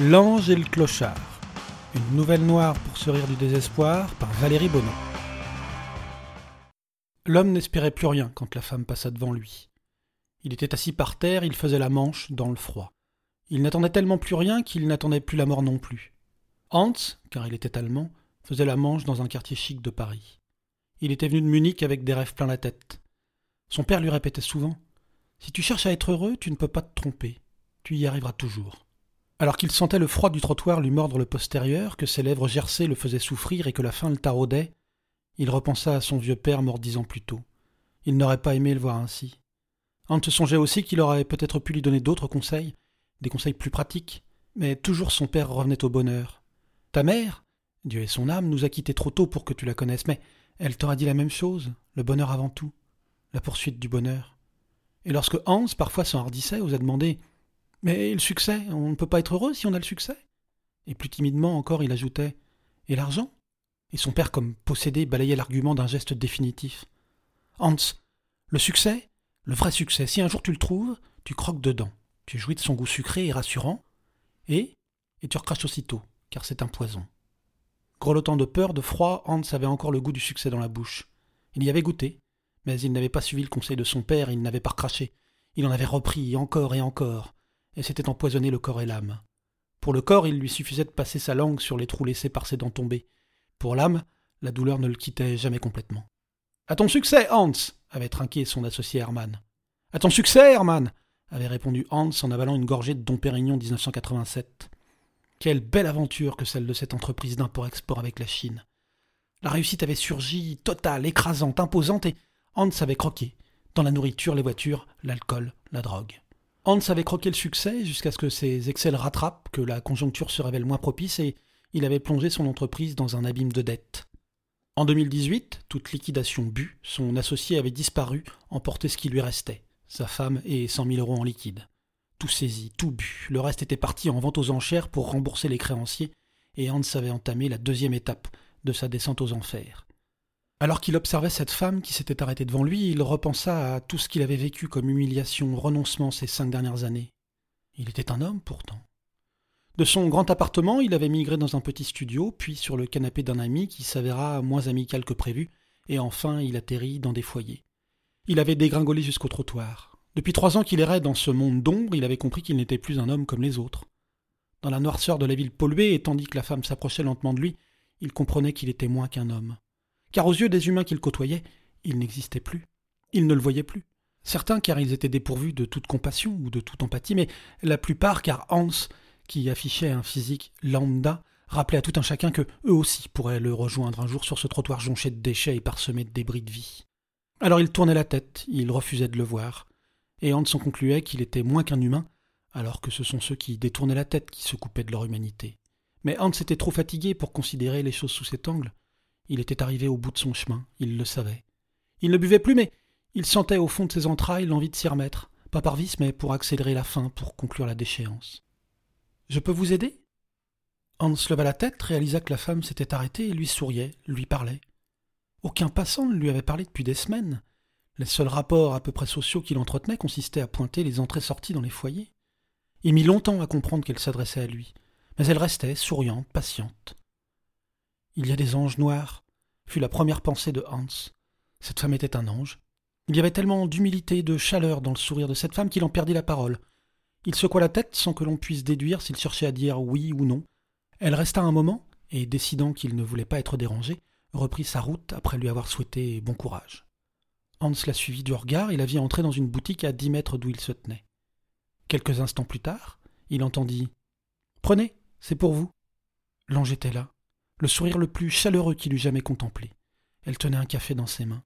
L'ange et le clochard. Une nouvelle noire pour se rire du désespoir par Valérie Bonneau. L'homme n'espérait plus rien quand la femme passa devant lui. Il était assis par terre, il faisait la manche dans le froid. Il n'attendait tellement plus rien qu'il n'attendait plus la mort non plus. Hans, car il était allemand, faisait la manche dans un quartier chic de Paris. Il était venu de Munich avec des rêves plein la tête. Son père lui répétait souvent Si tu cherches à être heureux, tu ne peux pas te tromper. Tu y arriveras toujours. Alors qu'il sentait le froid du trottoir lui mordre le postérieur, que ses lèvres gercées le faisaient souffrir et que la faim le taraudait, il repensa à son vieux père mort dix ans plus tôt. Il n'aurait pas aimé le voir ainsi. Hans songeait aussi qu'il aurait peut-être pu lui donner d'autres conseils, des conseils plus pratiques, mais toujours son père revenait au bonheur. Ta mère, Dieu et son âme, nous a quittés trop tôt pour que tu la connaisses, mais elle t'aura dit la même chose, le bonheur avant tout, la poursuite du bonheur. Et lorsque Hans parfois s'enhardissait, osait demander Mais le succès, on ne peut pas être heureux si on a le succès Et plus timidement encore, il ajoutait Et l'argent? Et son père, comme possédé, balayait l'argument d'un geste définitif. Hans, le succès, le vrai succès, si un jour tu le trouves, tu croques dedans, tu jouis de son goût sucré et rassurant, et, et tu recraches aussitôt, car c'est un poison. Grelottant de peur, de froid, Hans avait encore le goût du succès dans la bouche. Il y avait goûté, mais il n'avait pas suivi le conseil de son père, il n'avait pas recraché. Il en avait repris encore et encore, et s'était empoisonné le corps et l'âme. Pour le corps, il lui suffisait de passer sa langue sur les trous laissés par ses dents tombées. Pour l'âme, la douleur ne le quittait jamais complètement. À ton succès, Hans avait trinqué son associé Hermann. À ton succès, Hermann avait répondu Hans en avalant une gorgée de Dom Pérignon 1987. Quelle belle aventure que celle de cette entreprise d'import-export avec la Chine. La réussite avait surgi, totale, écrasante, imposante, et Hans avait croqué. Dans la nourriture, les voitures, l'alcool, la drogue. Hans avait croqué le succès jusqu'à ce que ses excès rattrapent, que la conjoncture se révèle moins propice, et il avait plongé son entreprise dans un abîme de dettes. En 2018, toute liquidation bue, son associé avait disparu, emporté ce qui lui restait, sa femme et cent mille euros en liquide tout saisi, tout bu. Le reste était parti en vente aux enchères pour rembourser les créanciers, et Hans avait entamé la deuxième étape de sa descente aux enfers. Alors qu'il observait cette femme qui s'était arrêtée devant lui, il repensa à tout ce qu'il avait vécu comme humiliation, renoncement ces cinq dernières années. Il était un homme pourtant. De son grand appartement, il avait migré dans un petit studio, puis sur le canapé d'un ami qui s'avéra moins amical que prévu, et enfin il atterrit dans des foyers. Il avait dégringolé jusqu'au trottoir. Depuis trois ans qu'il errait dans ce monde d'ombre, il avait compris qu'il n'était plus un homme comme les autres. Dans la noirceur de la ville polluée, et tandis que la femme s'approchait lentement de lui, il comprenait qu'il était moins qu'un homme. Car aux yeux des humains qu'il côtoyait, il n'existait plus. Il ne le voyait plus. Certains car ils étaient dépourvus de toute compassion ou de toute empathie, mais la plupart car Hans, qui affichait un physique lambda, rappelait à tout un chacun que eux aussi pourraient le rejoindre un jour sur ce trottoir jonché de déchets et parsemé de débris de vie. Alors il tournait la tête, il refusait de le voir et Hans en concluait qu'il était moins qu'un humain, alors que ce sont ceux qui détournaient la tête qui se coupaient de leur humanité. Mais Hans était trop fatigué pour considérer les choses sous cet angle. Il était arrivé au bout de son chemin, il le savait. Il ne buvait plus, mais il sentait au fond de ses entrailles l'envie de s'y remettre, pas par vice, mais pour accélérer la fin, pour conclure la déchéance. Je peux vous aider? Hans leva la tête, réalisa que la femme s'était arrêtée et lui souriait, lui parlait. Aucun passant ne lui avait parlé depuis des semaines. Les seuls rapports à peu près sociaux qu'il entretenait consistaient à pointer les entrées-sorties dans les foyers. Il mit longtemps à comprendre qu'elle s'adressait à lui, mais elle restait souriante, patiente. Il y a des anges noirs, fut la première pensée de Hans. Cette femme était un ange. Il y avait tellement d'humilité, de chaleur dans le sourire de cette femme qu'il en perdit la parole. Il secoua la tête sans que l'on puisse déduire s'il cherchait à dire oui ou non. Elle resta un moment, et décidant qu'il ne voulait pas être dérangé, reprit sa route après lui avoir souhaité bon courage. Hans la suivit du regard et la vit entrer dans une boutique à dix mètres d'où il se tenait. Quelques instants plus tard, il entendit Prenez, c'est pour vous. L'ange était là, le sourire le plus chaleureux qu'il eût jamais contemplé. Elle tenait un café dans ses mains.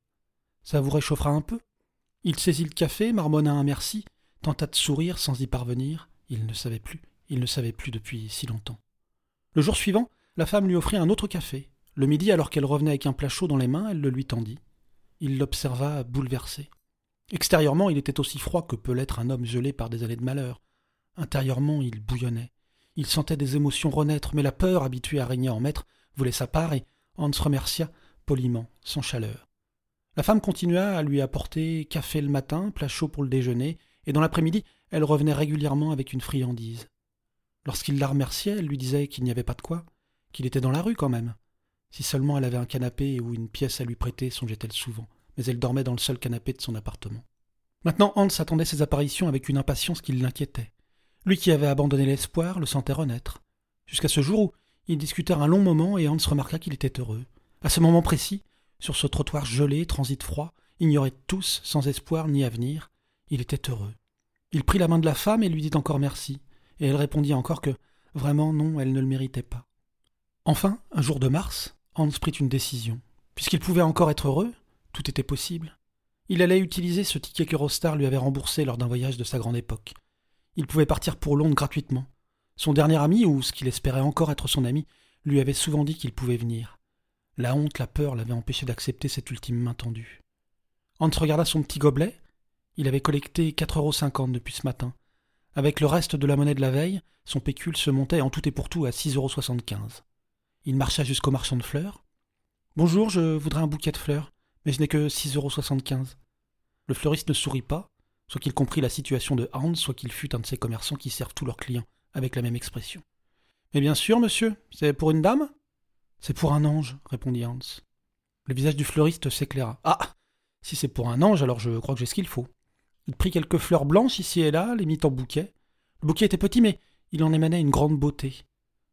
Ça vous réchauffera un peu? Il saisit le café, marmonna un merci, tenta de sourire sans y parvenir. Il ne savait plus, il ne savait plus depuis si longtemps. Le jour suivant, la femme lui offrit un autre café. Le midi, alors qu'elle revenait avec un plat chaud dans les mains, elle le lui tendit. Il l'observa bouleversé. Extérieurement, il était aussi froid que peut l'être un homme gelé par des années de malheur. Intérieurement, il bouillonnait. Il sentait des émotions renaître, mais la peur, habituée à régner en maître, voulait sa part et Hans remercia, poliment, sans chaleur. La femme continua à lui apporter café le matin, plat chaud pour le déjeuner, et dans l'après-midi, elle revenait régulièrement avec une friandise. Lorsqu'il la remerciait, elle lui disait qu'il n'y avait pas de quoi, qu'il était dans la rue quand même. Si seulement elle avait un canapé ou une pièce à lui prêter, songeait-elle souvent, mais elle dormait dans le seul canapé de son appartement. Maintenant, Hans attendait ses apparitions avec une impatience qui l'inquiétait. Lui qui avait abandonné l'espoir le sentait renaître. Jusqu'à ce jour où ils discutèrent un long moment et Hans remarqua qu'il était heureux. À ce moment précis, sur ce trottoir gelé, transit froid, ignorés tous, sans espoir ni avenir, il était heureux. Il prit la main de la femme et lui dit encore merci, et elle répondit encore que vraiment non, elle ne le méritait pas. Enfin, un jour de mars, Hans prit une décision. Puisqu'il pouvait encore être heureux, tout était possible. Il allait utiliser ce ticket que Rostar lui avait remboursé lors d'un voyage de sa grande époque. Il pouvait partir pour Londres gratuitement. Son dernier ami, ou ce qu'il espérait encore être son ami, lui avait souvent dit qu'il pouvait venir. La honte, la peur l'avaient empêché d'accepter cette ultime main tendue. Hans regarda son petit gobelet. Il avait collecté quatre euros cinquante depuis ce matin. Avec le reste de la monnaie de la veille, son pécule se montait en tout et pour tout à six euros soixante-quinze. Il marcha jusqu'au marchand de fleurs. Bonjour, je voudrais un bouquet de fleurs, mais je n'ai que six euros soixante-quinze. Le fleuriste ne sourit pas, soit qu'il comprit la situation de Hans, soit qu'il fût un de ces commerçants qui servent tous leurs clients avec la même expression. Mais bien sûr, monsieur, c'est pour une dame? C'est pour un ange, répondit Hans. Le visage du fleuriste s'éclaira. Ah Si c'est pour un ange, alors je crois que j'ai ce qu'il faut. Il prit quelques fleurs blanches ici et là, les mit en bouquet. Le bouquet était petit, mais il en émanait une grande beauté.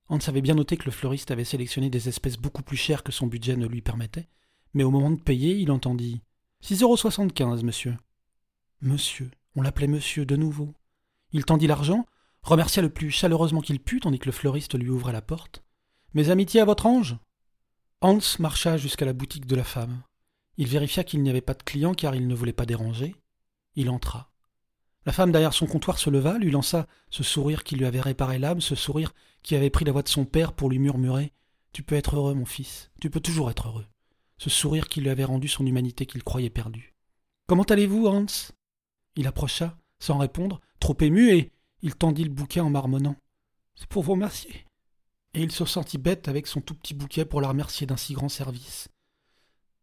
Hans avait bien noté que le fleuriste avait sélectionné des espèces beaucoup plus chères que son budget ne lui permettait, mais au moment de payer, il entendit Six euros soixante-quinze, monsieur. Monsieur. On l'appelait monsieur de nouveau. Il tendit l'argent, remercia le plus chaleureusement qu'il put, tandis que le fleuriste lui ouvrait la porte. Mes amitiés à votre ange Hans marcha jusqu'à la boutique de la femme. Il vérifia qu'il n'y avait pas de client car il ne voulait pas déranger. Il entra. La femme derrière son comptoir se leva, lui lança ce sourire qui lui avait réparé l'âme, ce sourire qui avait pris la voix de son père pour lui murmurer Tu peux être heureux, mon fils, tu peux toujours être heureux. Ce sourire qui lui avait rendu son humanité qu'il croyait perdue. Comment allez-vous, Hans? Il approcha, sans répondre, trop ému, et il tendit le bouquet en marmonnant. C'est pour vous remercier. Et il se sentit bête avec son tout petit bouquet pour la remercier d'un si grand service.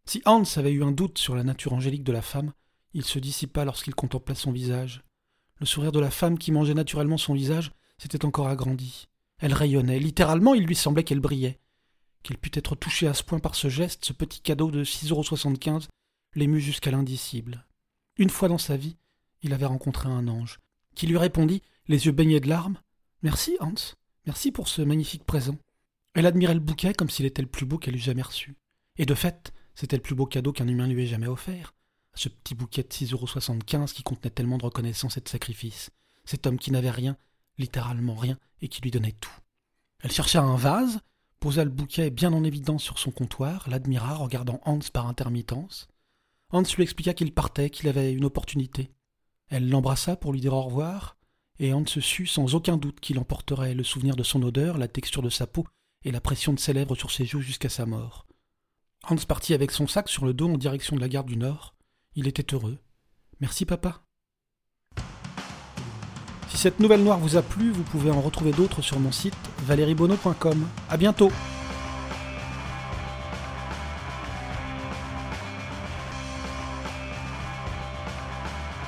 Si Hans avait eu un doute sur la nature angélique de la femme, il se dissipa lorsqu'il contempla son visage. Le sourire de la femme qui mangeait naturellement son visage s'était encore agrandi. Elle rayonnait, littéralement il lui semblait qu'elle brillait. Qu'elle pût être touchée à ce point par ce geste, ce petit cadeau de six euros soixante-quinze, l'émut jusqu'à l'indicible. Une fois dans sa vie, il avait rencontré un ange, qui lui répondit, les yeux baignés de larmes. Merci, Hans. Merci pour ce magnifique présent. Elle admirait le bouquet comme s'il était le plus beau qu'elle eût jamais reçu. Et de fait, c'était le plus beau cadeau qu'un humain lui ait jamais offert ce petit bouquet de 6,75 euros qui contenait tellement de reconnaissance et de sacrifice. Cet homme qui n'avait rien, littéralement rien, et qui lui donnait tout. Elle chercha un vase, posa le bouquet bien en évidence sur son comptoir, l'admira, regardant Hans par intermittence. Hans lui expliqua qu'il partait, qu'il avait une opportunité. Elle l'embrassa pour lui dire au revoir, et Hans sut sans aucun doute qu'il emporterait le souvenir de son odeur, la texture de sa peau et la pression de ses lèvres sur ses joues jusqu'à sa mort. Hans partit avec son sac sur le dos en direction de la gare du Nord. Il était heureux. Merci papa. Si cette nouvelle noire vous a plu, vous pouvez en retrouver d'autres sur mon site valeriebono.com. À bientôt!